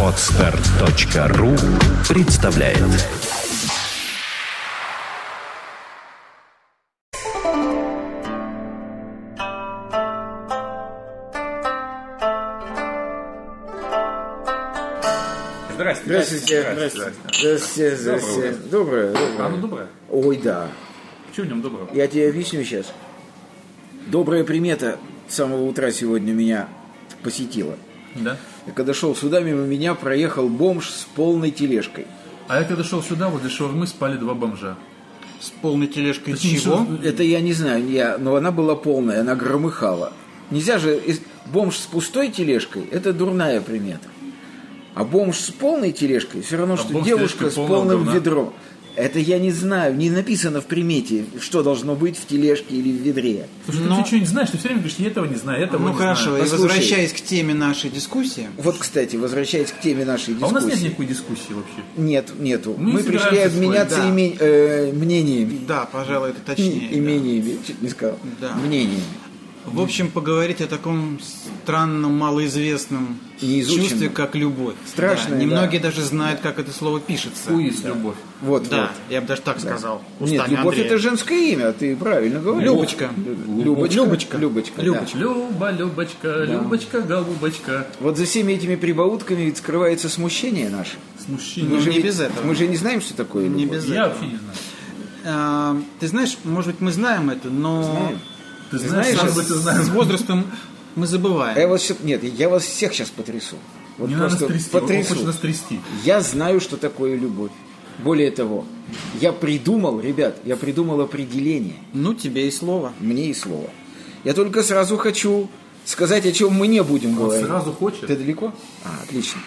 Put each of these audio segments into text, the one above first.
Отстар.ру представляет Здрасте. Здравствуйте. Здрасте. Здравствуйте. Здравствуйте. Доброе, доброе. А ну доброе. Ой, да. Что в нем доброго? Я тебе объясню сейчас. Добрая примета с самого утра сегодня меня посетила. Да. Я когда шел сюда, мимо меня проехал бомж с полной тележкой. А я когда шел сюда, возле шаурмы спали два бомжа. С полной тележкой Точнее, чего? Это я не знаю, я, но она была полная, она громыхала. Нельзя же, бомж с пустой тележкой, это дурная примета. А бомж с полной тележкой, все равно, А что девушка с полным говна. ведром. Это я не знаю, не написано в примете, что должно быть в тележке или в ведре. Слушай, Но- ты что не знаешь? Ты все время говоришь, я этого не знаю, этого Ну не хорошо, знаю. и Послушай. возвращаясь к теме нашей дискуссии, Вот, кстати, возвращаясь к теме нашей А дискуссии. у нас нет никакой дискуссии вообще. Нет, нету. Мы Мы, пришли обменяться да. име- э, мнениями. да, пожалуй, это точнее. И- Имениями, чуть не сказал. Да. Мнениями. Да. В общем, поговорить о таком странном, малоизвестном Неизученном. чувстве, как любовь. Страшное, Да, Немногие да. даже знают, как это слово пишется. Уис, любовь. Вот, Да, вот. я бы даже так сказал. Нет, устами любовь Андрея. это женское имя, ты правильно говоришь. Любочка. Любочка. Любочка. Любочка. да. Любочка. Люба, Любочка, Любочка, голубочка. Вот за всеми этими прибаутками ведь скрывается смущение наше. Смущение. Ну, же не без этого. Мы же не знаем, что такое Не любовь. без Я этого. вообще не знаю. А, Ты знаешь, может быть, мы знаем это, но Знаем. Ты знаешь, знаешь, быть, ты с возрастом мы забываем. Я вас нет, я вас всех сейчас потрясу. Вот Не надо он потрясу. хочет нас трясти. Я знаю, что такое любовь. Более того, я придумал, ребят, я придумал определение. Ну, тебе и слово. Мне и слово. Я только сразу хочу сказать, о чем мы не будем Он говорить. сразу хочет. Ты далеко? А, отлично.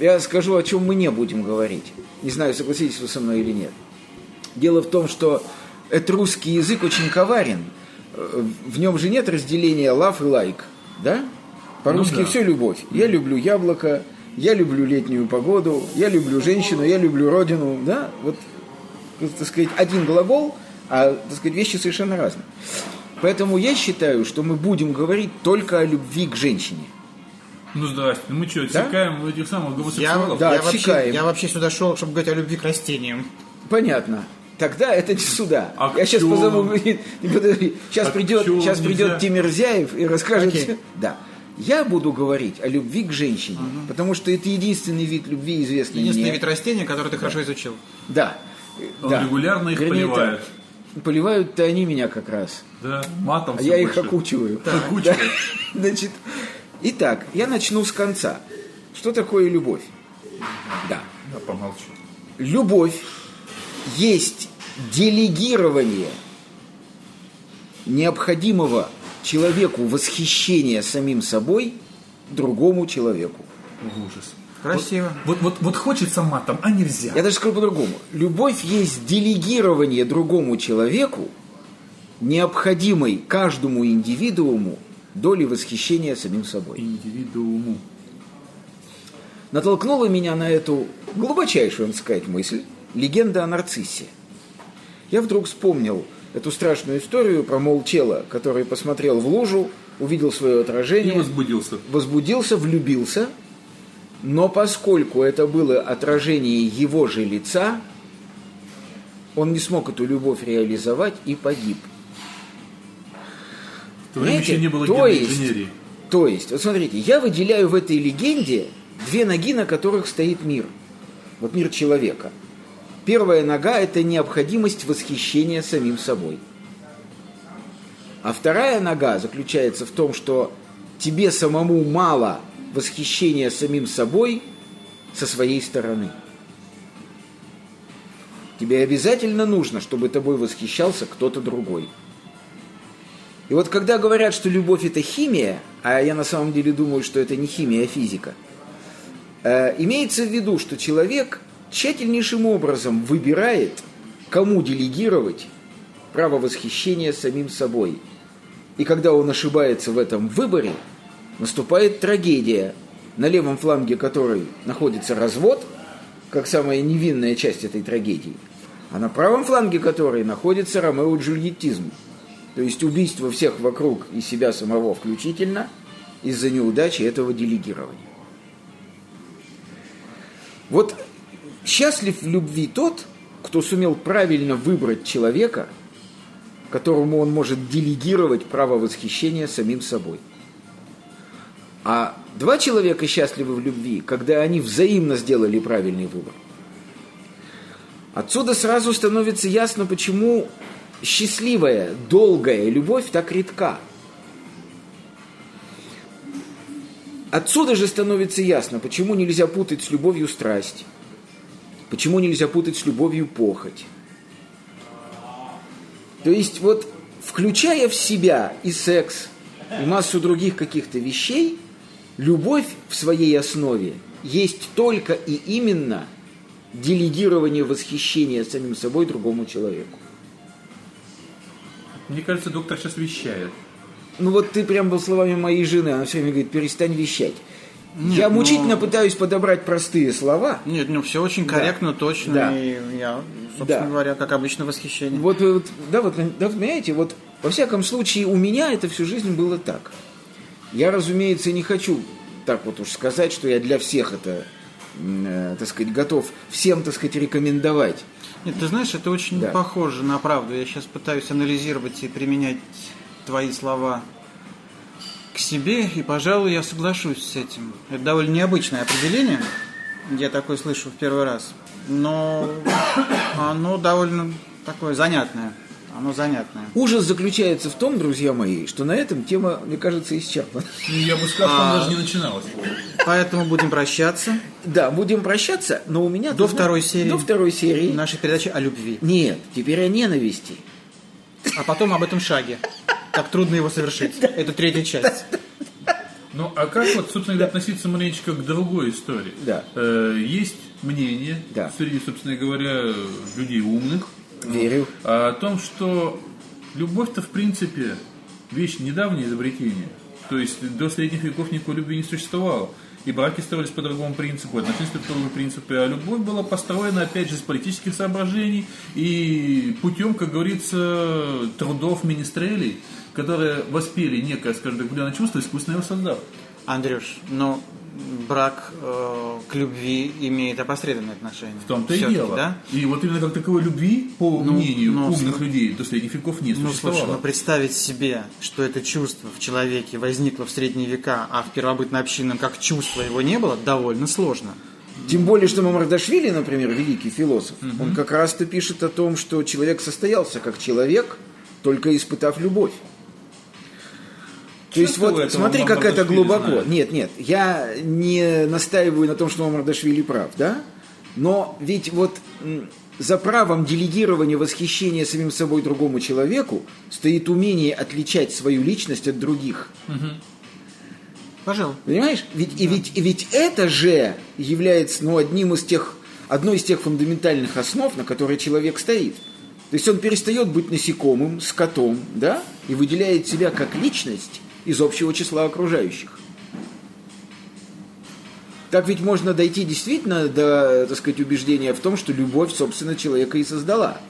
Я скажу, о чем мы не будем говорить. Не знаю, согласитесь вы со мной или нет. Дело в том, что этрусский язык очень коварен. Э, В нем же нет разделения love и like, да? По-русски Ну да. все любовь. Я люблю яблоко, я люблю летнюю погоду, я люблю женщину, я люблю родину, да? Вот, так сказать, один глагол, а, так сказать, вещи совершенно разные. Поэтому я считаю, что мы будем говорить только о любви к женщине. Ну здрасте, ну мы что, отсекаем этих самых Я, гомосексуалов? Да, я вообще, отсекаем. я вообще сюда шел, чтобы говорить о любви к растениям. Понятно. Тогда это не сюда. А Я сейчас позову. Сейчас А придет, сейчас придет Тимирзяев и расскажет. Всё. Да. Я буду говорить о любви к женщине, потому что это единственный вид любви, известный Единственный мне. вид растения, который ты хорошо изучил. Да. Он да. регулярно их Вернее, поливает. Поливают-то они меня как раз. Да, матом А я их больше. окучиваю. Окучивает. Да. Значит, итак, я начну с конца. Что такое любовь? Да. Да, помолчу. Любовь есть делегирование необходимого человеку восхищения самим собой другому человеку. Ужас. Красиво. Вот, вот, вот хочется матом, а нельзя. Я даже скажу по-другому. Любовь есть делегирование другому человеку необходимой каждому индивидууму доли восхищения самим собой. Индивидууму. натолкнула меня на эту глубочайшую, надо сказать, мысль легенда о нарциссе. Я вдруг вспомнил эту страшную историю про молчела, который посмотрел в лужу, увидел свое И отражение, возбудился. возбудился, влюбился, но поскольку это было отражение его же лица, он не смог эту любовь реализовать и погиб. В то время еще не было То есть- инженерии. То есть, вот смотрите, я выделяю в этой легенде две ноги, на которых стоит мир. Вот мир человека. Первая нога – это необходимость восхищения самим собой. А вторая нога заключается в том, что тебе самому мало восхищения самим собой со своей стороны. Тебе обязательно нужно, чтобы тобой восхищался кто-то другой. И вот когда говорят, что любовь это химия, а я на самом деле думаю, что это не химия, а физика, э, имеется в виду, что человек тщательнейшим образом выбирает, кому делегировать право восхищения самим собой. И когда он ошибается в этом выборе, наступает трагедия, на левом фланге которой находится развод, как самая невинная часть этой трагедии, а на правом фланге которой находится ромео-джульеттизм, то есть убийство всех вокруг и себя самого включительно, из-за неудачи этого делегирования. Вот счастлив в любви тот, кто сумел правильно выбрать человека, которому он может делегировать право восхищения самим собой. А два человека счастливы в любви, когда они взаимно сделали правильный выбор. Отсюда сразу становится ясно, почему счастливая, долгая любовь так редка. Отсюда же становится ясно, почему нельзя путать с любовью страсть, почему нельзя путать с любовью похоть. То есть вот включая в себя и секс, и массу других каких-то вещей, любовь в своей основе есть только и именно делегирование восхищения самим собой другому человеку. Мне кажется, доктор сейчас вещает. Ну вот ты прям был словами моей жены, она все время говорит, перестань вещать. Нет, Я ну- мучительно пытаюсь подобрать простые слова. Нет, ну все очень корректно, точно. Да. И я, собственно Да. говоря, как обычно, восхищение. Вот, вот, да, вот, да, понимаете, вот во всяком случае у меня это всю жизнь было так. Я, разумеется, не хочу так вот уж сказать, что я для всех это, э, так сказать, готов всем, так сказать, рекомендовать. Нет, ты знаешь, это очень Да. похоже на правду. Я сейчас пытаюсь анализировать и применять твои слова к себе, и, пожалуй, я соглашусь с этим. Это довольно необычное определение. Я такое слышу в первый раз. Но оно довольно такое занятное. Оно занятное. Ужас заключается в том, друзья мои, что на этом тема, мне кажется, исчерпана. Ну, я бы сказал, что А. она даже не начиналась. Поэтому будем прощаться. Да, будем прощаться, но у меня... До второй серии. До второй серии. Нашей передачи о любви. Нет, теперь о ненависти. А потом об этом шаге. Как трудно его совершить. Это третья часть. Ну, а как вот, собственно говоря, относиться маленечко к другой истории? Да. Э, есть мнение Да. среди, собственно говоря, людей умных Верю. о том, что любовь-то, в принципе, вещь недавнее изобретение. То есть до средних веков никакой любви не существовало. И браки строились по другому принципу, отношения по другому принципу. А любовь была построена, опять же, с политических соображений и путем, как говорится, трудов министрелей, которые воспели некое, скажем так, чувство, искусственно его создав. Андрюш, но брак э, к любви имеет опосредованное отношение. В том-то и дело. Да? И вот именно как таковой любви, по Ну, мнению ну, умных с- людей, до средних веков не Ну, слушай, существовало. ну представить себе, что это чувство в человеке возникло в средние века, а в первобытно-общинном как чувство его не было, довольно сложно. Тем более, что Мамардашвили, например, великий философ, он как раз-то пишет о том, что человек состоялся как человек, только испытав любовь. То есть вот смотри, как это глубоко. знаешь? Нет, нет, я не настаиваю на том, что Мамардашвили прав, да? Но ведь вот за правом делегирования восхищения самим собой другому человеку стоит умение отличать свою личность от других. Пожалуй. Понимаешь? Ведь, и, ведь, и ведь это же является ну, одним из тех, одной из тех фундаментальных основ, на которой человек стоит. То есть он перестает быть насекомым, скотом, да, и выделяет себя как личность из общего числа окружающих. Так ведь можно дойти действительно до, так сказать, убеждения в том, что любовь, собственно, человека и создала.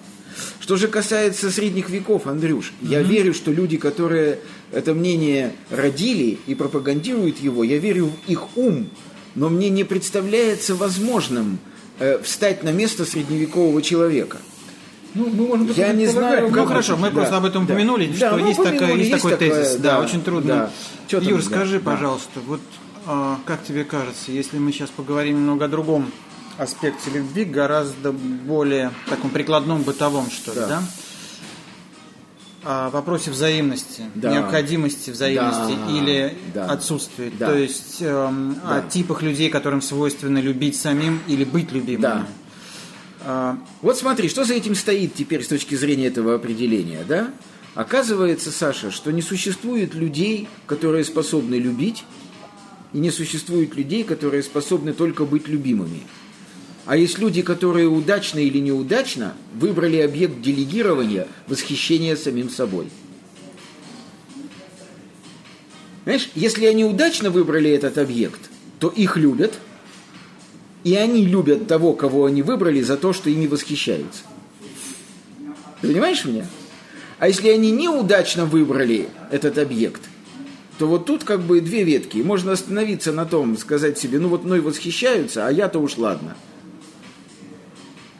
Что же касается средних веков, Андрюш, я верю, что люди, которые это мнение родили и пропагандируют его, я верю в их ум, но мне не представляется возможным э, встать на место средневекового человека. Ну, мы можем Я не знаю, Ну хорошо, мы Да, просто об этом да. упомянули, Да, что мы есть, такая- есть есть такой такое, тезис. Да, да, очень трудно. да. Там, Юр, да, скажи, да. пожалуйста, вот а, как тебе кажется, если мы сейчас поговорим немного о другом аспекте любви, гораздо более таком прикладном, бытовом, что ли, Да. да? О вопросе взаимности, Да. необходимости взаимности Да, или да. отсутствия. Да. То есть эм, Да. о типах людей, которым свойственно любить самим или быть любимыми. Да. А, Вот смотри, что за этим стоит теперь с точки зрения этого определения, да? Оказывается, Саша, что не существует людей, которые способны любить, и не существует людей, которые способны только быть любимыми. А есть люди, которые удачно или неудачно выбрали объект делегирования восхищения самим собой. Знаешь, если они удачно выбрали этот объект, то их любят, и они любят того, кого они выбрали, за то, что ими восхищаются. Ты понимаешь меня? А если они неудачно выбрали этот объект, то вот тут как бы две ветки. Можно остановиться на том, сказать себе, ну вот мной восхищаются, а я-то уж ладно.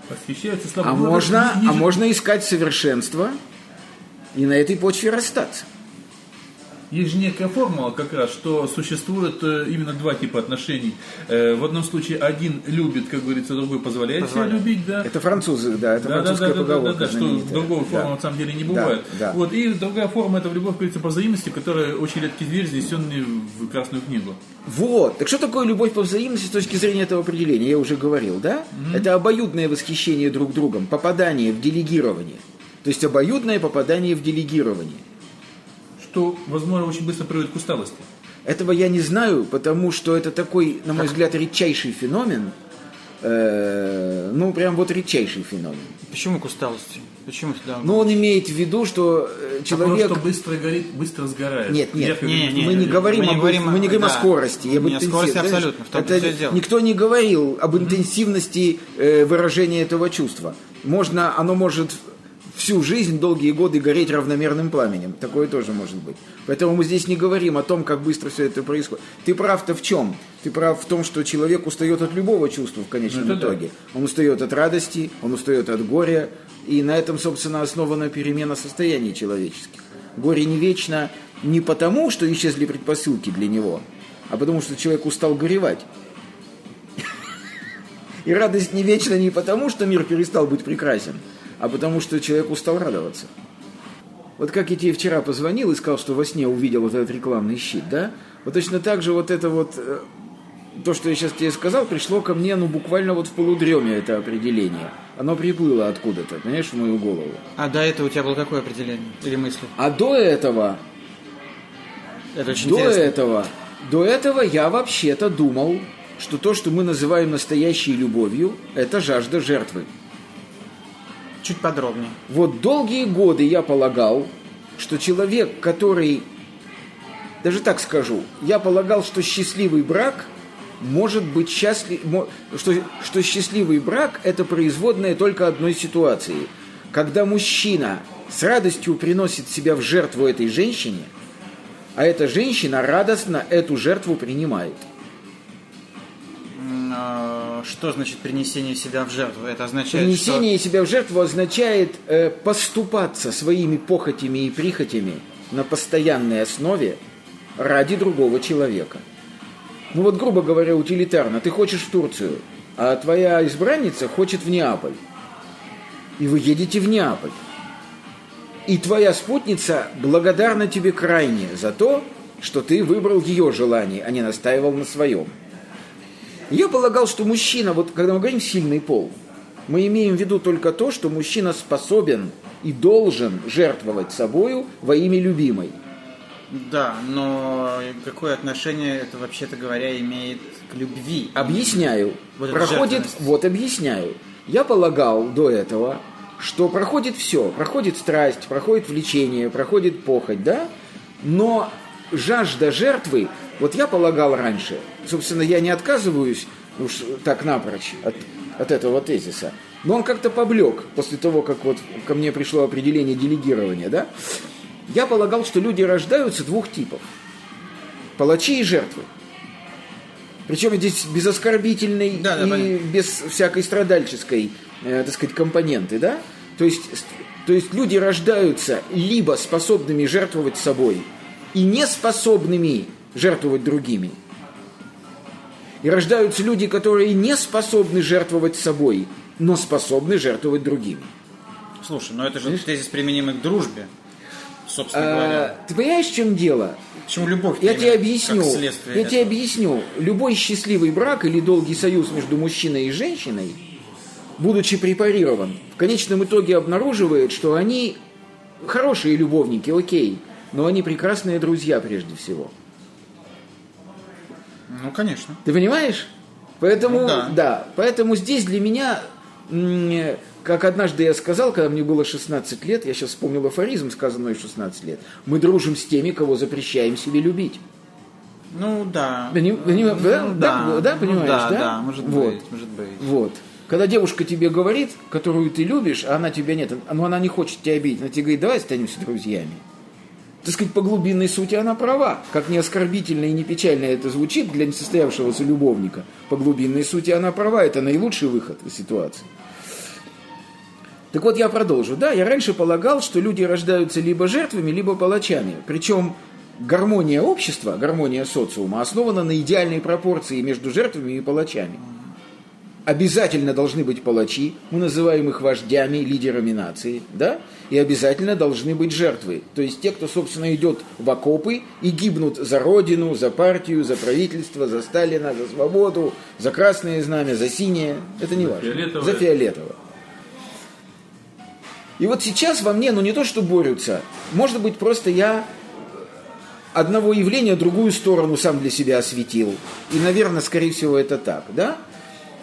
Восхищаются слабо. А Ну, можно, а можно искать совершенство и на этой почве расстаться. Есть же некая формула как раз, что существует э, именно два типа отношений. Э, В одном случае один любит, как говорится, другой позволяет себя Позволяет. любить, да. Это французы, да, это Да, да, да, французская да, да, да, поговорка да, что другого Да. формы на самом деле не Да, бывает. да. Вот, и другая форма это в любовь, как говорится, по взаимности, которая очень редкий зверь, занесенный в Красную книгу. Вот. Так что такое любовь по взаимности с точки зрения этого определения? Я уже говорил, да? Это обоюдное восхищение друг другом, попадание в делегирование. То есть обоюдное попадание в делегирование. Что, возможно, очень быстро приводит к усталости. Этого я не знаю, потому что это такой, на мой взгляд, редчайший феномен. Э, ну, прям вот редчайший феномен. Почему к усталости? Почему сюда? Но он имеет в виду, что э, человек... Потому что быстро горит, быстро сгорает. Нет, нет, Ярко не, горит. не, мы не говорим, мы не говорим мы не о- говорим о да. скорости. и об Не, скорость интенсивности. абсолютно, в том-то Это всё и дело. никто не говорил об интенсивности э, выражения этого чувства. Можно, оно может всю жизнь, долгие годы гореть равномерным пламенем. Такое тоже может быть. Поэтому мы здесь не говорим о том, как быстро все это происходит. Ты прав-то в чем? Ты прав в том, что человек устает от любого чувства в конечном Ну, это да. итоге. Он устает от радости, он устает от горя. И на этом, собственно, основана перемена состояний человеческих. Горе не вечно не потому, что исчезли предпосылки для него, а потому что человек устал горевать. И радость не вечна не потому, что мир перестал быть прекрасен, а потому что человек устал радоваться. Вот как я тебе вчера позвонил и сказал, что во сне увидел вот этот рекламный щит, да? Вот точно так же вот это вот, э, то, что я сейчас тебе сказал, пришло ко мне, ну, буквально вот в полудреме это определение. Оно приплыло откуда-то, понимаешь, в мою голову. А до этого у тебя было какое определение или мысли? А до этого Это очень До интересно. этого, до этого я вообще-то думал, что то, что мы называем настоящей любовью, это жажда жертвы. Чуть подробнее. Вот долгие годы я полагал, что человек, который, даже так скажу, я полагал, что счастливый брак может быть счастлив, что, что счастливый брак это производная только одной ситуации, когда мужчина с радостью приносит себя в жертву этой женщине, а эта женщина радостно эту жертву принимает. А, Что значит принесение себя в жертву? Это означает, Принесение себя в жертву означает э, поступаться своими похотями и прихотями на постоянной основе ради другого человека. Ну вот, грубо говоря, утилитарно, ты хочешь в Турцию, а твоя избранница хочет в Неаполь. И вы едете в Неаполь. И твоя спутница благодарна тебе крайне за то, что ты выбрал ее желание, а не настаивал на своем. Я полагал, что мужчина, вот когда мы говорим сильный пол, мы имеем в виду только то, что мужчина способен и должен жертвовать собою во имя любимой. Да, но какое отношение это, вообще-то говоря, имеет к любви? Объясняю. Вот проходит, вот объясняю. Я полагал до этого, что проходит все. Проходит страсть, проходит влечение, проходит похоть, да? Но жажда жертвы, вот я полагал раньше, собственно, я не отказываюсь уж так напрочь от, от этого тезиса, но он как-то поблек после того, как вот ко мне пришло определение делегирования, да? Я полагал, что люди рождаются двух типов. Палачи и жертвы. Причем здесь без оскорбительной Да, да, и понятно. без всякой страдальческой, э, так сказать, компоненты, да? То есть, то есть люди рождаются либо способными жертвовать собой и не способными жертвовать другими. И рождаются люди, которые не способны жертвовать собой, но способны жертвовать другими. Слушай, ну это же тезис применимый к дружбе, собственно говоря. А, ты понимаешь, в чем дело? Почему любовь? Я тебе объясню. Я этого? тебе объясню. Любой счастливый брак или долгий союз между мужчиной и женщиной, будучи препарирован, в конечном итоге обнаруживает, что они хорошие любовники, окей, но они прекрасные друзья прежде всего. Ну, конечно. Ты понимаешь? Поэтому, Ну да. да. поэтому здесь для меня, как однажды я сказал, когда мне было 16 лет, я сейчас вспомнил афоризм, сказанный в 16 лет, мы дружим с теми, кого запрещаем себе любить. Ну, да. Поним- поним- да? Ну, Да, да, Ну, понимаешь, да, да? да, может Вот. быть, может быть. Вот. Когда девушка тебе говорит, которую ты любишь, а она тебя нет, но она не хочет тебя обидеть, она тебе говорит, давай останемся друзьями. Так сказать, по глубинной сути она права. Как не оскорбительно и не печально это звучит для несостоявшегося любовника, по глубинной сути она права, это наилучший выход из ситуации. Так вот, я продолжу. Да, я раньше полагал, что люди рождаются либо жертвами, либо палачами. Причем гармония общества, гармония социума основана на идеальной пропорции между жертвами и палачами. Обязательно должны быть палачи, мы называем их вождями, лидерами нации, да? И обязательно должны быть жертвы. То есть те, кто, собственно, идет в окопы и гибнут за родину, за партию, за правительство, за Сталина, за свободу, за красное знамя, за синее. Это не важно. фиолетовое. За фиолетово. И вот сейчас во мне, ну не то, что борются, может быть, просто я одного явления другую сторону сам для себя осветил. И, наверное, скорее всего, это так, да?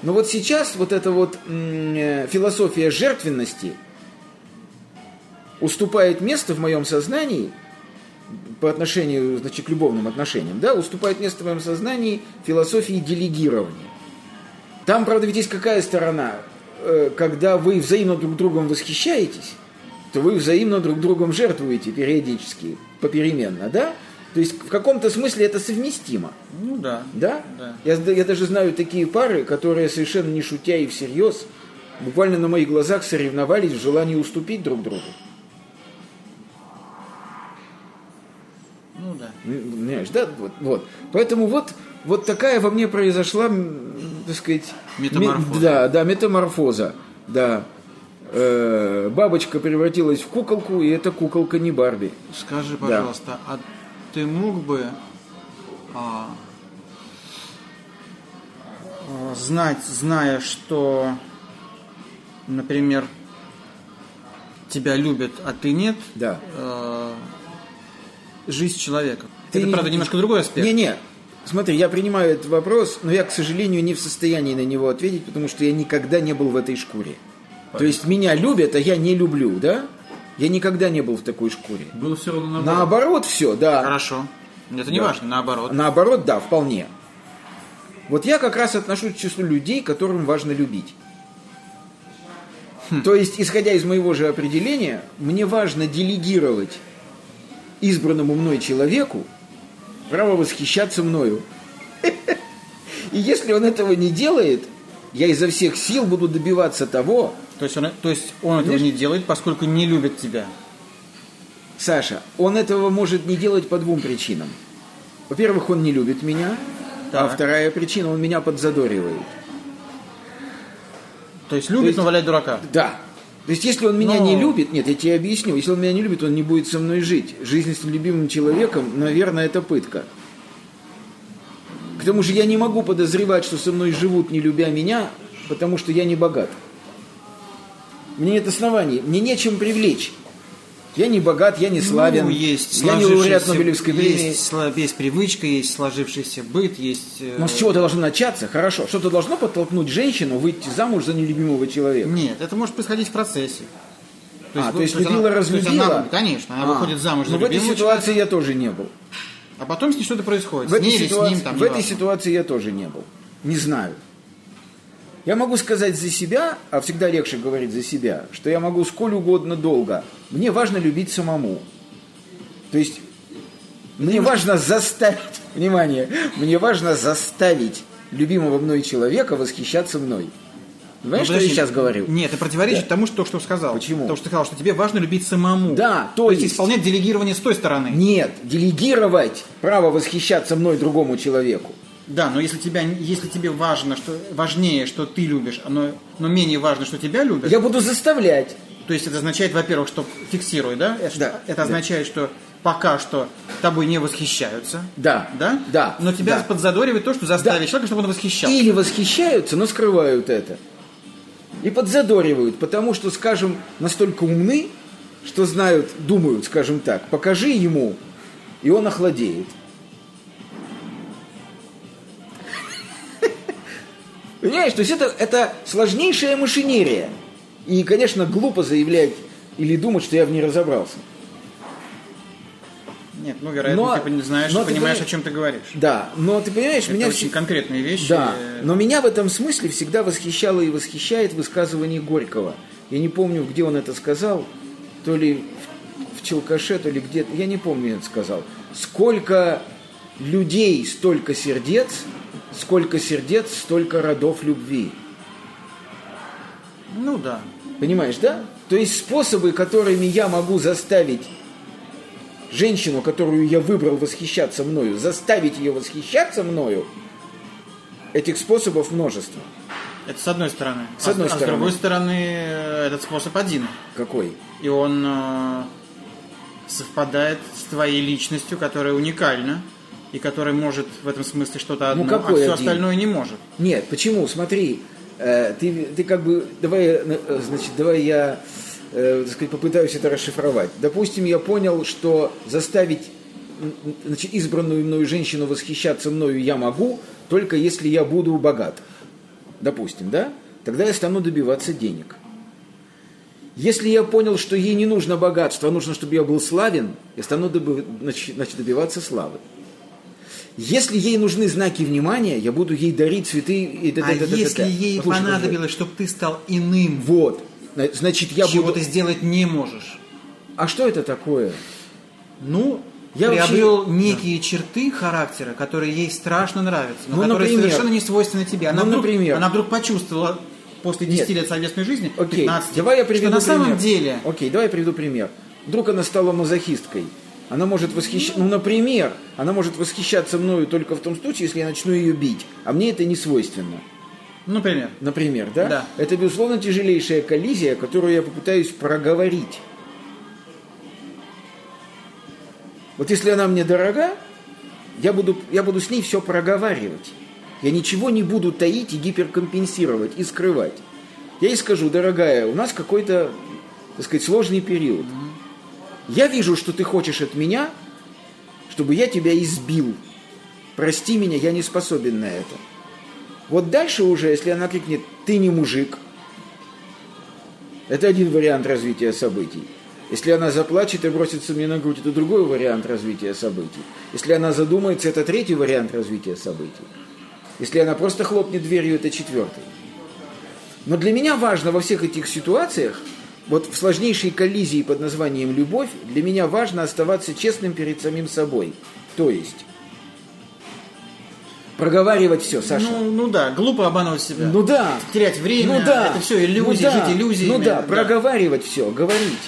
Но вот сейчас вот эта вот э, философия жертвенности уступает место в моем сознании по отношению, значит, к любовным отношениям, да, уступает место в моем сознании философии делегирования. Там, правда, ведь есть какая сторона? Э, Когда вы взаимно друг другом восхищаетесь, то вы взаимно друг другом жертвуете периодически, попеременно, да? То есть в каком-то смысле это совместимо. Ну да. Да? Да. Я, я даже знаю такие пары, которые совершенно не шутя и всерьез, буквально на моих глазах соревновались в желании уступить друг другу. Ну да. Ну, Понимаешь, да? Вот, вот. Поэтому вот, вот такая во мне произошла, так сказать... Метаморфоза. ме- да, да, метаморфоза. Да. Э, бабочка превратилась в куколку, и эта куколка не Барби. Скажи, пожалуйста, а ты мог бы а, а, знать, зная, что, например, тебя любят, а ты нет, Да. э, жизнь человека? Ты Это, не- правда, немножко другой аспект. Не-не, смотри, я принимаю этот вопрос, но я, к сожалению, не в состоянии на него ответить, потому что я никогда не был в этой шкуре. То есть меня любят, а я не люблю, да? Я никогда не был в такой шкуре. Было все равно наоборот. Наоборот, все, да. Хорошо. Это не Да. важно, наоборот. Наоборот, да, вполне. Вот я как раз отношусь к числу людей, которым важно любить. То есть, исходя из моего же определения, мне важно делегировать избранному мной человеку право восхищаться мною. И если он этого не делает, я изо всех сил буду добиваться того, То есть он, то есть он этого не делает, поскольку не любит тебя. Саша, он этого может не делать по двум причинам. Во-первых, он не любит меня, а Так. вторая причина, он меня подзадоривает. То есть любит, есть- но валяет дурака. Да. То есть, если он меня Но- не любит, нет, я тебе объясню, если он меня не любит, он не будет со мной жить. Жизнь с любимым человеком, наверное, это пытка. К тому же я не могу подозревать, что со мной живут, не любя меня, потому что я не богат. Мне нет оснований, мне нечем привлечь. Я не богат, я не славен, Ну, есть я не лауреат Нобелевской премии. Есть, есть привычка, есть сложившийся быт, есть... э, Но с чего-то должно начаться, хорошо. Что-то должно подтолкнуть женщину выйти замуж за нелюбимого человека. Нет, это может происходить в процессе. а, то есть она- любила, то есть разлюбила? она- конечно, она А, выходит замуж за Но в этой ситуации человека, я тоже не был. а потом с ней что-то происходит. В этой, ситуации, ним, там, в этой ситуации я тоже не был. Не знаю. Я могу сказать за себя, а всегда легче говорить за себя, что я могу сколь угодно долго. Мне важно любить самому. То есть мне важно заставить, внимание, мне важно заставить любимого мной человека восхищаться мной. Понимаешь, что я Ну, сейчас говорю? Нет, это противоречит тому, что, что сказал. Почему? Потому что ты сказал, что тебе важно любить самому. Да, то то есть, есть- исполнять делегирование с той стороны. Нет, делегировать право восхищаться мной другому человеку. Да, но если, тебя, если тебе важно, что, важнее, что ты любишь, но, но менее важно, что тебя любят, Я буду заставлять. то есть это означает, во-первых, что фиксируй, да? Это, Да, это да. означает, что пока что тобой не восхищаются. Да. Да? Да. Но тебя да. подзадоривает то, что заставит Да. человека, чтобы он восхищался. Или восхищаются, но скрывают это. И подзадоривают, потому что, скажем, настолько умны, что знают, думают, скажем так, покажи ему, и он охладеет. Понимаешь, то есть это, это сложнейшая машинерия. И, конечно, глупо заявлять или думать, что я в ней разобрался. Нет, ну, вероятно, Но- ты не знаешь, но ты понимаешь, пони- о чем ты говоришь. Да, но ты понимаешь, Это меня очень конкретные вещи. Да, но меня в этом смысле всегда восхищало и восхищает высказывание Горького. Я не помню, где он это сказал, то ли в, Челкаше, то ли где-то, я не помню, это сказал. Сколько людей, столько сердец, сколько сердец, столько родов любви. Ну да. Понимаешь, да? То есть способы, которыми я могу заставить женщину, которую я выбрал восхищаться мною, заставить ее восхищаться мною, этих способов множество. Это с одной стороны. С одной а, стороны. А с другой стороны, э, этот способ один. Какой? И он э, совпадает с твоей личностью, которая уникальна, и которая может в этом смысле что-то одно, Ну, какой а все один? остальное не может. Нет, почему? Смотри, э, ты, ты как бы, давай, э, значит, давай я, э, так сказать, попытаюсь это расшифровать. Допустим, я понял, что заставить значит, избранную мною женщину восхищаться мною я могу, только если я буду богат. Допустим, да? Тогда я стану добиваться денег. Если я понял, что ей не нужно богатство, а нужно, чтобы я был славен, я стану доби- значит, добиваться славы. Если ей нужны знаки внимания, я буду ей дарить цветы и А т.т. если ей Послушай, понадобилось, чтобы ты стал иным. Вот. Значит, я чего буду... ты сделать не можешь, А что это такое? ну, Я приобрел вообще- некие черты характера, которые ей страшно нравятся, но Ну, которые например. совершенно не свойственны тебе. Она, Ну, вдруг, например. она вдруг почувствовала после 10 Нет. лет совместной жизни, Окей, 15, давай я приведу что на самом пример. деле Окей, давай я приведу пример. Вдруг она стала мазохисткой. Она может восхищаться, ну, например, она может восхищаться мною только в том случае, если я начну ее бить. А мне это не свойственно. например, Например, да? Да. Это, безусловно, тяжелейшая коллизия, которую я попытаюсь проговорить. Вот если она мне дорога, я буду, я буду с ней все проговаривать. Я ничего не буду таить и гиперкомпенсировать, и скрывать. Я ей скажу, дорогая, у нас какой-то, так сказать, сложный период. Я вижу, что ты хочешь от меня, чтобы я тебя избил. Прости меня, я не способен на это. Вот дальше уже, если она крикнет «ты не мужик», это один вариант развития событий. Если она заплачет и бросится мне на грудь, это другой вариант развития событий. Если она задумается, это третий вариант развития событий. Если она просто хлопнет дверью, это четвертый. Но для меня важно во всех этих ситуациях, вот в сложнейшей коллизии под названием «любовь», для меня важно оставаться честным перед самим собой. То есть, проговаривать все, Саша. ну, ну да, глупо обманывать себя. Ну да. терять время, ну да. это все иллюзии, ну да. жить иллюзиями. Ну да, проговаривать все, говорить.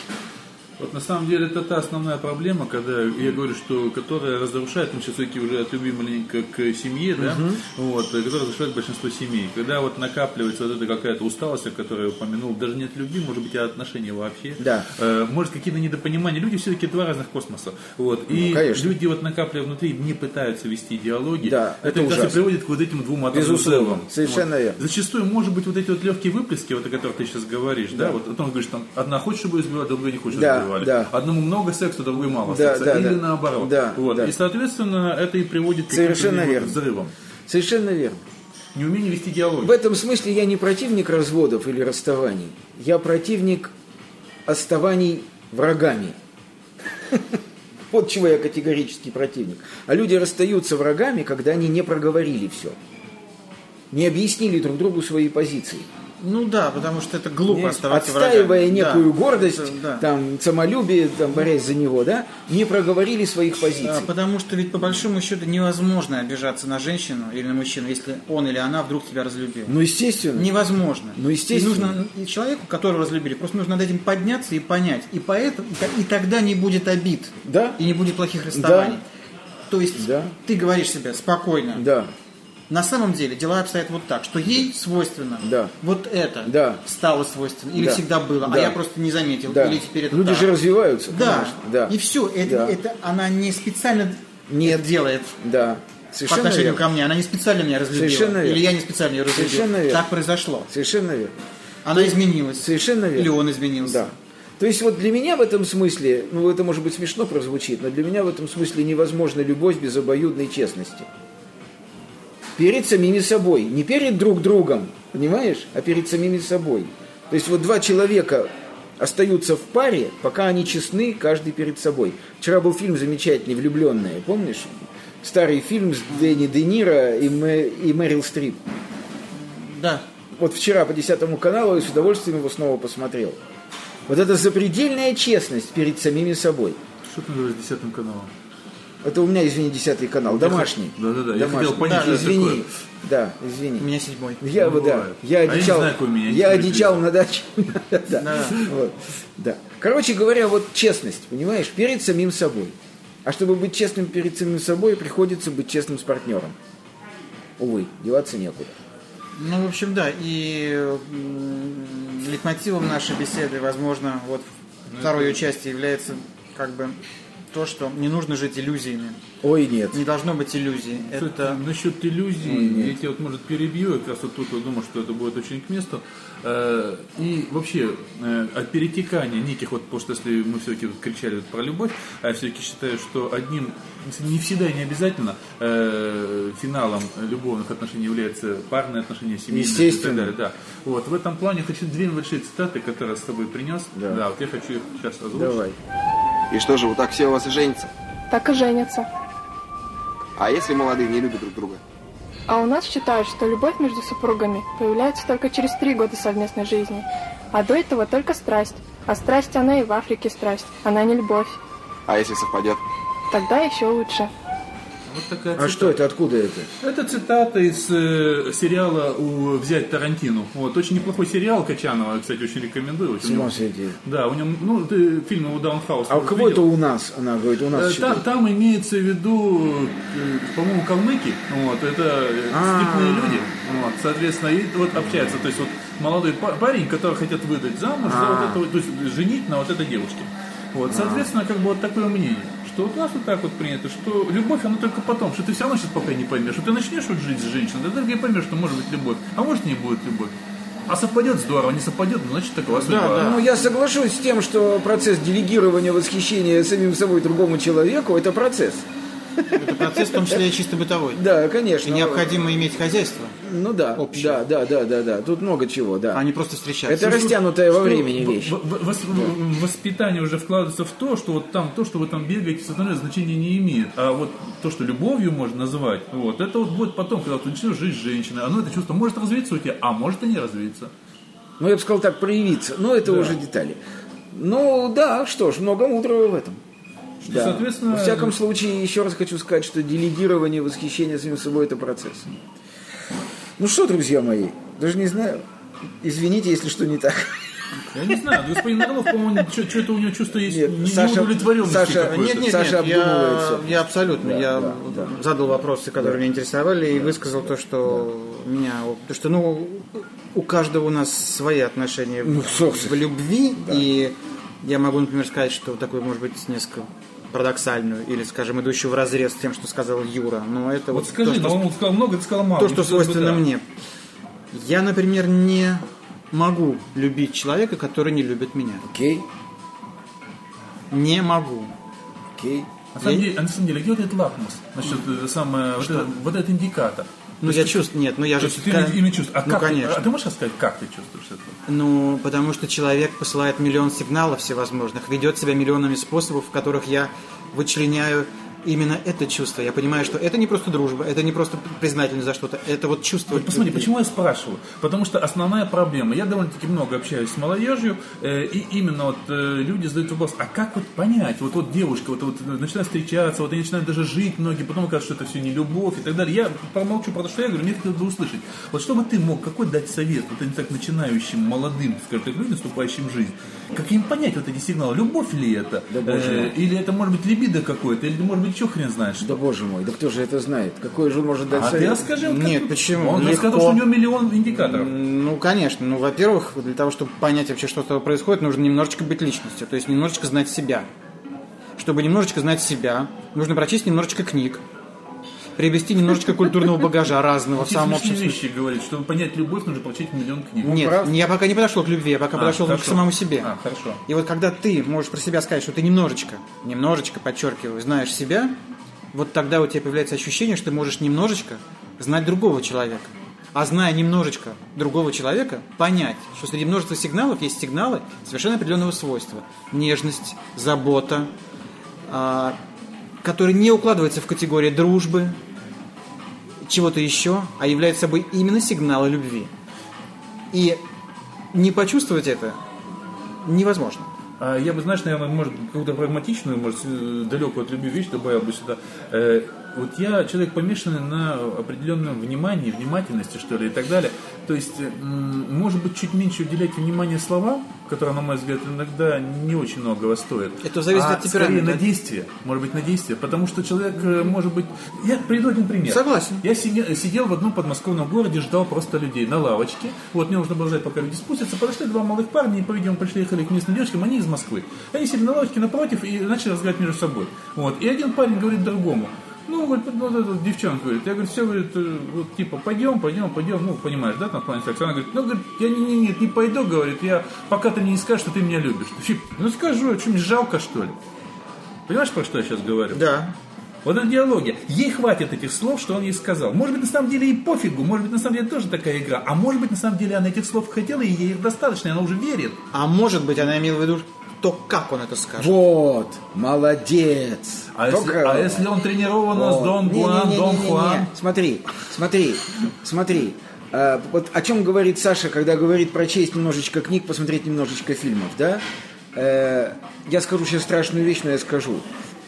Вот на самом деле это та основная проблема, когда я говорю, что которая разрушает, мы сейчас все-таки уже от любви маленько к семье, да, вот, э, которая разрушает большинство семей. Когда вот накапливается вот эта какая-то усталость, о которой я упомянул, даже нет любви, может быть, а отношения вообще. Да. Э, может, какие-то недопонимания. Люди все-таки два разных космоса. Вот. И Ну, конечно. люди вот накапливая внутри, не пытаются вести диалоги. Да, это это, ужасно. приводит к вот этим двум атомным взрывам. совершенно верно. Зачастую, может быть, вот эти вот легкие выплески, вот о которых ты сейчас говоришь, да, вот о том говоришь, там, одна хочет, чтобы ее избивали, другая не хочет, Да, чтобы избивали. да. Одному много секса, другой мало Да, секса. да, Или да. наоборот. Да, вот. да. И, соответственно, это и приводит к Совершенно каким-то верно. взрывам. Совершенно верно. Неумение вести диалог. В этом смысле я не противник разводов или расставаний. Я противник оставаний врагами. Вот чего я категорический противник. А люди расстаются врагами, когда они не проговорили все. Не объяснили друг другу свои позиции. Ну да, потому что это глупо оставаться отстаивая врагами. некую Да. гордость, да. там, самолюбие, там, борясь за него, да, не проговорили своих позиций. А, Потому что ведь по большому счету невозможно обижаться на женщину или на мужчину, если он или она вдруг тебя разлюбил. Ну, естественно. Невозможно. Ну, естественно. И нужно человеку, которого разлюбили, просто нужно над этим подняться и понять. И поэтому и тогда не будет обид. Да. И не будет плохих расставаний. То есть Да. ты говоришь себе спокойно. Да, На самом деле дела обстоят вот так, что ей свойственно Да. вот это Да. стало свойственно, или Да. всегда было, а Да. я просто не заметил, да. или теперь это Люди так. же развиваются. Да. конечно. да. И все, это, Да. это она не специально Нет. это делает Да. по Совершенно отношению верно. ко мне. Она не специально меня разлюбила. Совершенно верно. Или я не специально ее разлюбил. Совершенно верно. Так произошло. Совершенно верно. Она изменилась. Совершенно верно. Или он изменился. Да. То есть вот для меня в этом смысле, ну это может быть смешно прозвучит, но для меня в этом смысле невозможна любовь без обоюдной честности. Перед самими собой, не перед друг другом, понимаешь, а перед самими собой. То есть вот два человека остаются в паре, пока они честны, каждый перед собой. Вчера был фильм замечательный «Влюбленные», помнишь? Старый фильм с Дэнни Де Ниро и, Мэ- и Мэрил Стрип. Да. Вот вчера по десятому каналу я с удовольствием его снова посмотрел. Вот это запредельная честность перед самими собой. Что ты называешь десятым каналом? Это у меня, извини, десятый канал, домашний. Да-да-да, я Домашний. хотел понять, что это извини. такое. Да, извини. У меня седьмой. Я, Ну, вот, да, я А я не одичал, знаю, какой у меня, я одичал на даче. Да, вот, да. Короче говоря, вот честность, понимаешь, перед самим собой. А чтобы быть честным перед самим собой, приходится быть честным с партнером. Увы, деваться некуда. Ну, в общем, да, и м, лейтмотивом нашей беседы, возможно, вот второй ее части является как бы то, что не нужно жить иллюзиями. Ой, нет. Не должно быть иллюзий. Кстати, Это насчет иллюзий, я тебя вот, может, перебью, я как раз вот тут вот думаю, что это будет очень к месту. Э, И вообще, э, от перетекания неких, вот, потому что если мы все-таки вот кричали вот про любовь, а я все-таки считаю, что одним, не всегда и не обязательно, э, финалом любовных отношений является парные отношения, семейные и так Естественно. далее. Да. Вот, в этом плане хочу две небольшие цитаты, которые я с тобой принес. Да. вот я хочу их сейчас озвучить. Давай. И что же, вот так все у вас и женятся? Так и женятся. А если молодые не любят друг друга? А у нас считают, что любовь между супругами появляется только через три года совместной жизни, а до этого только страсть. А страсть она и в Африке страсть, она не любовь. А если совпадет? Тогда еще лучше. Вот такая А цитата. что это, откуда это? Это цитата из э, сериала у «Взять Тарантину». Вот, очень неплохой сериал Качанова, кстати, очень рекомендую. С ума сойти. Да, у него, ну, ты фильм его «Даунхаус». А у кого это видел? у нас? Она говорит, у Э, нас Там, четыре. там имеется в виду, э, по-моему, калмыки, вот, это э, А. степные люди, вот, соответственно, и вот общаются, то есть вот молодой па- парень, который хотят выдать замуж, за вот А. это то есть женить на вот этой девушке. Вот, соответственно, как бы вот такое мнение, что вот у нас вот так вот принято, что любовь, она только потом, что ты все равно сейчас пока не поймешь, что ты начнешь вот жить с женщиной, тогда ты поймешь, что может быть любовь, а может не будет любовь. А совпадет здорово, не совпадет, ну, значит такова судьба. Ну, я соглашусь с тем, что процесс делегирования восхищения самим собой другому человеку – это процесс. Это процесс, в том числе и чисто бытовой. Да, конечно. И необходимо иметь хозяйство, Ну да, общее. да, да, да, да, да. Тут много чего, да. а не просто встречаться. Это растянутая во Что времени вещь. Воспитание уже вкладывается в то, что вот там то, что вы там бегаете, с остальное значения не имеет. А вот то, что любовью можно называть, вот, это вот будет потом, когда ты начнешь жить с женщиной. Оно это чувство может развиться у тебя, а может и не развиться. Ну, я бы сказал так, проявиться. Но это уже детали. Ну, да, что ж, много мудрого в этом. Да. соответственно, Во всяком случае, еще раз хочу сказать, что делегирование восхищения самим собой – это процесс. Ну что, друзья мои, даже не знаю. Извините, если что не так. Я не знаю, господин Орлов, по-моему, что-то у него чувство есть Нет, не- Саша- неудовлетворенности Саша- какой-то. Нет, нет, Саша нет, я, я абсолютно, Да, я да, да. задал вопросы, которые меня интересовали, и высказал то, что меня, то, что, ну, у каждого у нас свои отношения в- Ну, собственно. в любви, и я могу, например, сказать, что такой, может быть, несколько парадоксальную, или, скажем, идущую в разрез с тем, что сказал Юра, но это Вот вот, скажи, то, что ну, он сказал много, ты сказал мало. то, Ну, что бы, свойственно да. мне. Я, например, не могу любить человека, который не любит меня. Окей, Не могу. окей. На самом, деле, а на самом деле, где вот этот лакмус? Насчет э, самое, вот, это, вот этот индикатор. Ну, я чувствую, нет, ну я То же... ты именно- именно чувствуешь. А, ну, как ты- конечно. а ты можешь сказать, как ты чувствуешь это? Ну, потому что человек посылает миллион сигналов всевозможных, ведет себя миллионами способов, в которых я вычленяю именно это чувство. Я понимаю, что это не просто дружба, это не просто признательность за что-то, это вот чувство. Вот посмотри, почему я спрашиваю? Потому что основная проблема, я довольно-таки много общаюсь с молодежью, э, и именно вот э, люди задают вопрос, а как вот понять, вот, вот девушка вот, вот начинает встречаться, вот они начинают даже жить многие, потом оказывается, что это все не любовь и так далее. Я промолчу про то, что я говорю, мне хотелось бы услышать. Вот что бы ты мог, какой дать совет вот этим так начинающим, молодым, скажем так, людям, вступающим в жизнь? Как им понять вот эти сигналы? Любовь ли это? Да, Э, или это может быть либидо какое-то, или может быть еще хрен знает что. Да боже мой, да кто же это знает? Какой же он может дать А ты совет? расскажи. вот Нет, как- почему? Он Легко. сказал, что у него миллион индикаторов. Ну, конечно. Ну, во-первых, для того, чтобы понять вообще, что с тобой происходит, нужно немножечко быть личностью, то есть немножечко знать себя. Чтобы немножечко знать себя, нужно прочесть немножечко книг, приобрести немножечко культурного багажа разного в самом общем вещи говорит, чтобы понять любовь, нужно прочитать миллион книг. Нет, прав. я пока не подошел к любви, я пока А, подошел к самому себе. А, хорошо. И вот когда ты можешь про себя сказать, что ты немножечко, немножечко, подчеркиваю, знаешь себя, вот тогда у тебя появляется ощущение, что ты можешь немножечко знать другого человека. А зная немножечко другого человека, понять, что среди множества сигналов есть сигналы совершенно определенного свойства. Нежность, забота, которые не укладываются в категории дружбы, чего-то еще, а являются собой именно сигналы любви. И не почувствовать это невозможно. А я бы, знаешь, наверное, может, какую-то прагматичную, может, э, далекую от любви вещь добавил бы сюда. Э, вот я человек помешанный на определенном внимании, внимательности, что ли, и так далее. То есть, м, может быть, чуть меньше уделять внимание словам, которые, на мой взгляд, иногда не очень многого стоят. Это зависит а от темперамента. скорее на действие, может быть, на действие. Потому что человек, э, может быть... Я приведу один пример. Согласен. Я сидел, в одном подмосковном городе, ждал просто людей на лавочке. Вот мне нужно было ждать, пока люди спустятся. Подошли два молодых парня, и, по-видимому, пришли ехали к местным девочкам, они из Москвы. Они сели на лавочке напротив и начали разговаривать между собой. Вот. И один парень говорит другому, ну, говорит, вот эта девчонка говорит, я говорю, все, говорит, э, вот типа, пойдем, пойдем, пойдем, ну, понимаешь, да, там в плане секса. Она говорит, ну, говорит, я не, не, нет, не пойду, говорит, я, пока ты мне не скажешь, что ты меня любишь. Фип, Ну, скажу, что мне жалко, что ли? Понимаешь, про что я сейчас говорю? Да. Вот это диалогия. Ей хватит этих слов, что он ей сказал. Может быть, на самом деле и пофигу, может быть, на самом деле тоже такая игра. А может быть, на самом деле она этих слов хотела, и ей их достаточно, и она уже верит. А может быть, она имела в виду то, как он это скажет. Вот, молодец. А если, Только- а если он тренирован с Вот. Дон Гуан, Не-не-не-не-не-не. Дон Хуан? Смотри, смотри, смотри. А, вот о чем говорит Саша, когда говорит прочесть немножечко книг, посмотреть немножечко фильмов, да? Э, я скажу сейчас страшную вещь, но я скажу.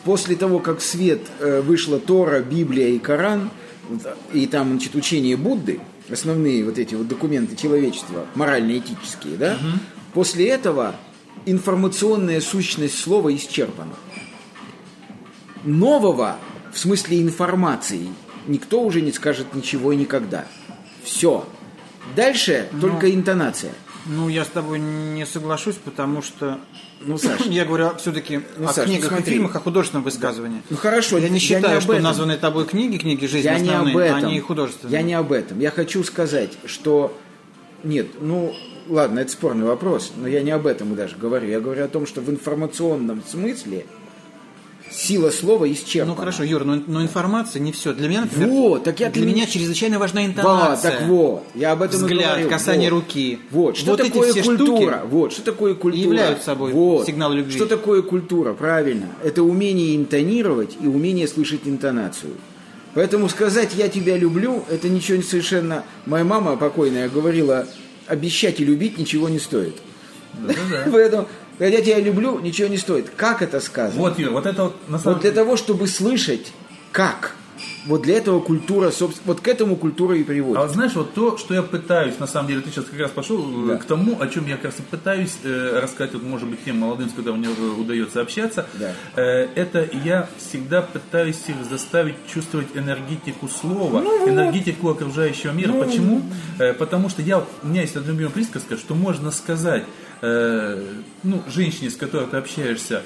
После того, как в свет э, вышла Тора, Библия и Коран, и там, значит, учение Будды, основные вот эти вот документы человечества, морально-этические, да? После этого информационная сущность слова исчерпана нового, в смысле информации, никто уже не скажет ничего и никогда. Все. Дальше только интонация. Ну, я с тобой не соглашусь, потому что... Ну, Саш. я говорю все-таки Ну, о Саш, ну, книгах и смотри. фильмах, о художественном высказывании. Ну хорошо, Я не считаю, об что этом. названные тобой книги, книги жизни Я не основные, об этом. они художественные. Я не об этом. Я хочу сказать, что нет, ну ладно, это спорный вопрос, но я не об этом даже говорю. Я говорю о том, что в информационном смысле сила слова исчерпана. Ну хорошо, Юр, но, но информация не все. Для меня, например, Вот, так я для для меня чрезвычайно важна Вот, интонация. так вот, я об этом и Взгляд, говорю. касание Вот. руки. Вот, что Вот такое культура? вот, что такое культура? являются собой вот. сигнал любви. Что такое культура? Правильно. Это умение интонировать и умение слышать интонацию. Поэтому сказать «я тебя люблю» – это ничего не совершенно... Моя мама покойная говорила, обещать и любить ничего не стоит. Поэтому, когда я тебя люблю, ничего не стоит. Как это сказано? Вот, Юр, вот это вот на самом Вот для того, чтобы слышать, как. Вот для этого культура, собственно, вот к этому культура и А приводит. вот знаешь, вот то, что я пытаюсь, на самом деле, ты сейчас как раз пошел э, Да. к тому, о чем я как раз пытаюсь э, рассказать, вот, может быть, тем молодым, с которыми мне удается общаться, Да. Э, это я всегда пытаюсь их заставить чувствовать энергетику слова, Ну энергетику окружающего мира. Почему? Э, потому что я, у меня есть одна любимая присказка, что можно сказать, э, ну, женщине, с которой ты общаешься,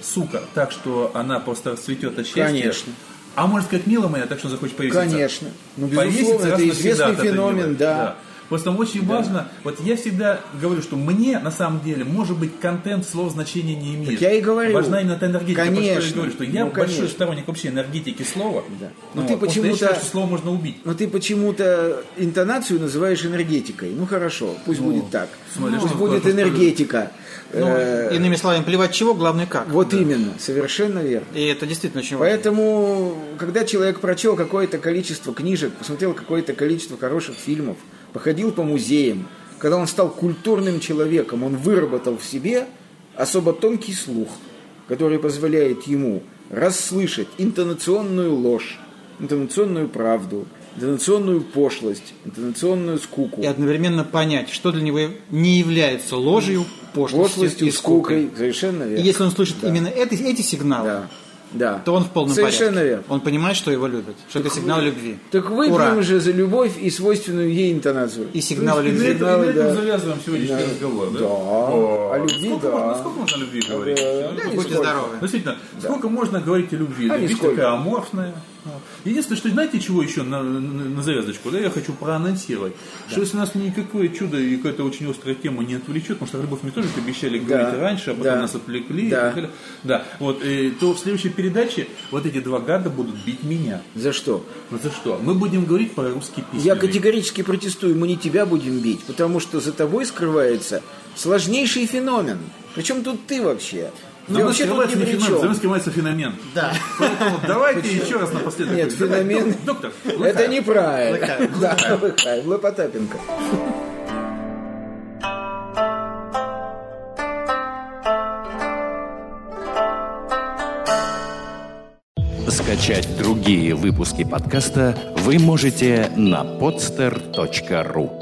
сука, так, что она просто расцветет от счастья. Конечно. А может сказать, милая моя, так что захочешь повеситься. Конечно. Ну, Повеситься безусловно, раз это известный феномен, милой. да. Просто очень важно, вот я всегда говорю, что мне на самом деле, может быть, контент слов значения не имеет. Так я и говорю. Важна именно эта энергетика. Потому что я Конечно. говорю, что я Ну, большой конечно. сторонник вообще энергетики слова. Да. Ну, Но ты вот, потому что я почему-то- считаю, что слово можно убить. Но ты почему-то интонацию называешь энергетикой. Ну хорошо, пусть будет так. смотри, пусть будет энергетика. Ну, Э, иными словами, плевать чего, главное как. вот именно, совершенно верно. И это действительно очень важно. Поэтому, когда человек прочел какое-то количество книжек, посмотрел какое-то количество хороших фильмов, походил по музеям, когда он стал культурным человеком, он выработал в себе особо тонкий слух, который позволяет ему расслышать интонационную ложь, интонационную правду, интонационную пошлость, интонационную скуку. И одновременно понять, что для него не является ложью, пошлостью, Пошлостью, и скукой. скукой. Совершенно верно. И если он слышит Да. именно эти, эти сигналы, Да. Да. то он в полном Совершенно порядке. верно. Он понимает, что его любят, что это сигнал любви. Так выпьем Ура. же за любовь и свойственную ей интонацию. И сигнал И на любви. этом, и на этом да. завязываем сегодняшний Да. разговор, да? Да. О любви, сколько да. Можно, сколько можно о любви говорить? Да, да, Будьте здоровы. Действительно, сколько можно говорить о любви? А Любовь такая аморфная. Единственное, что знаете, чего еще на, на, на завязочку, да, я хочу проанонсировать, что если нас никакое чудо и какая-то очень острая тема не отвлечет, потому что любовь мы тоже обещали говорить раньше, а потом да. нас отвлекли, и Да. да, вот, э, то в следующей передаче вот эти два гада будут бить меня. За что? Ну за что? Мы будем говорить про русский письменный. Я категорически протестую, мы не тебя будем бить, потому что за тобой скрывается сложнейший феномен. Причем тут ты вообще? Ну и вообще тут ни при чем. Зеленский мается феномен. Да. Поэтому давайте еще раз напоследок. Нет, феномен. Ну, доктор, Это неправильно. Да, Лопотапенко. Скачать другие выпуски подкаста вы можете на podster.ru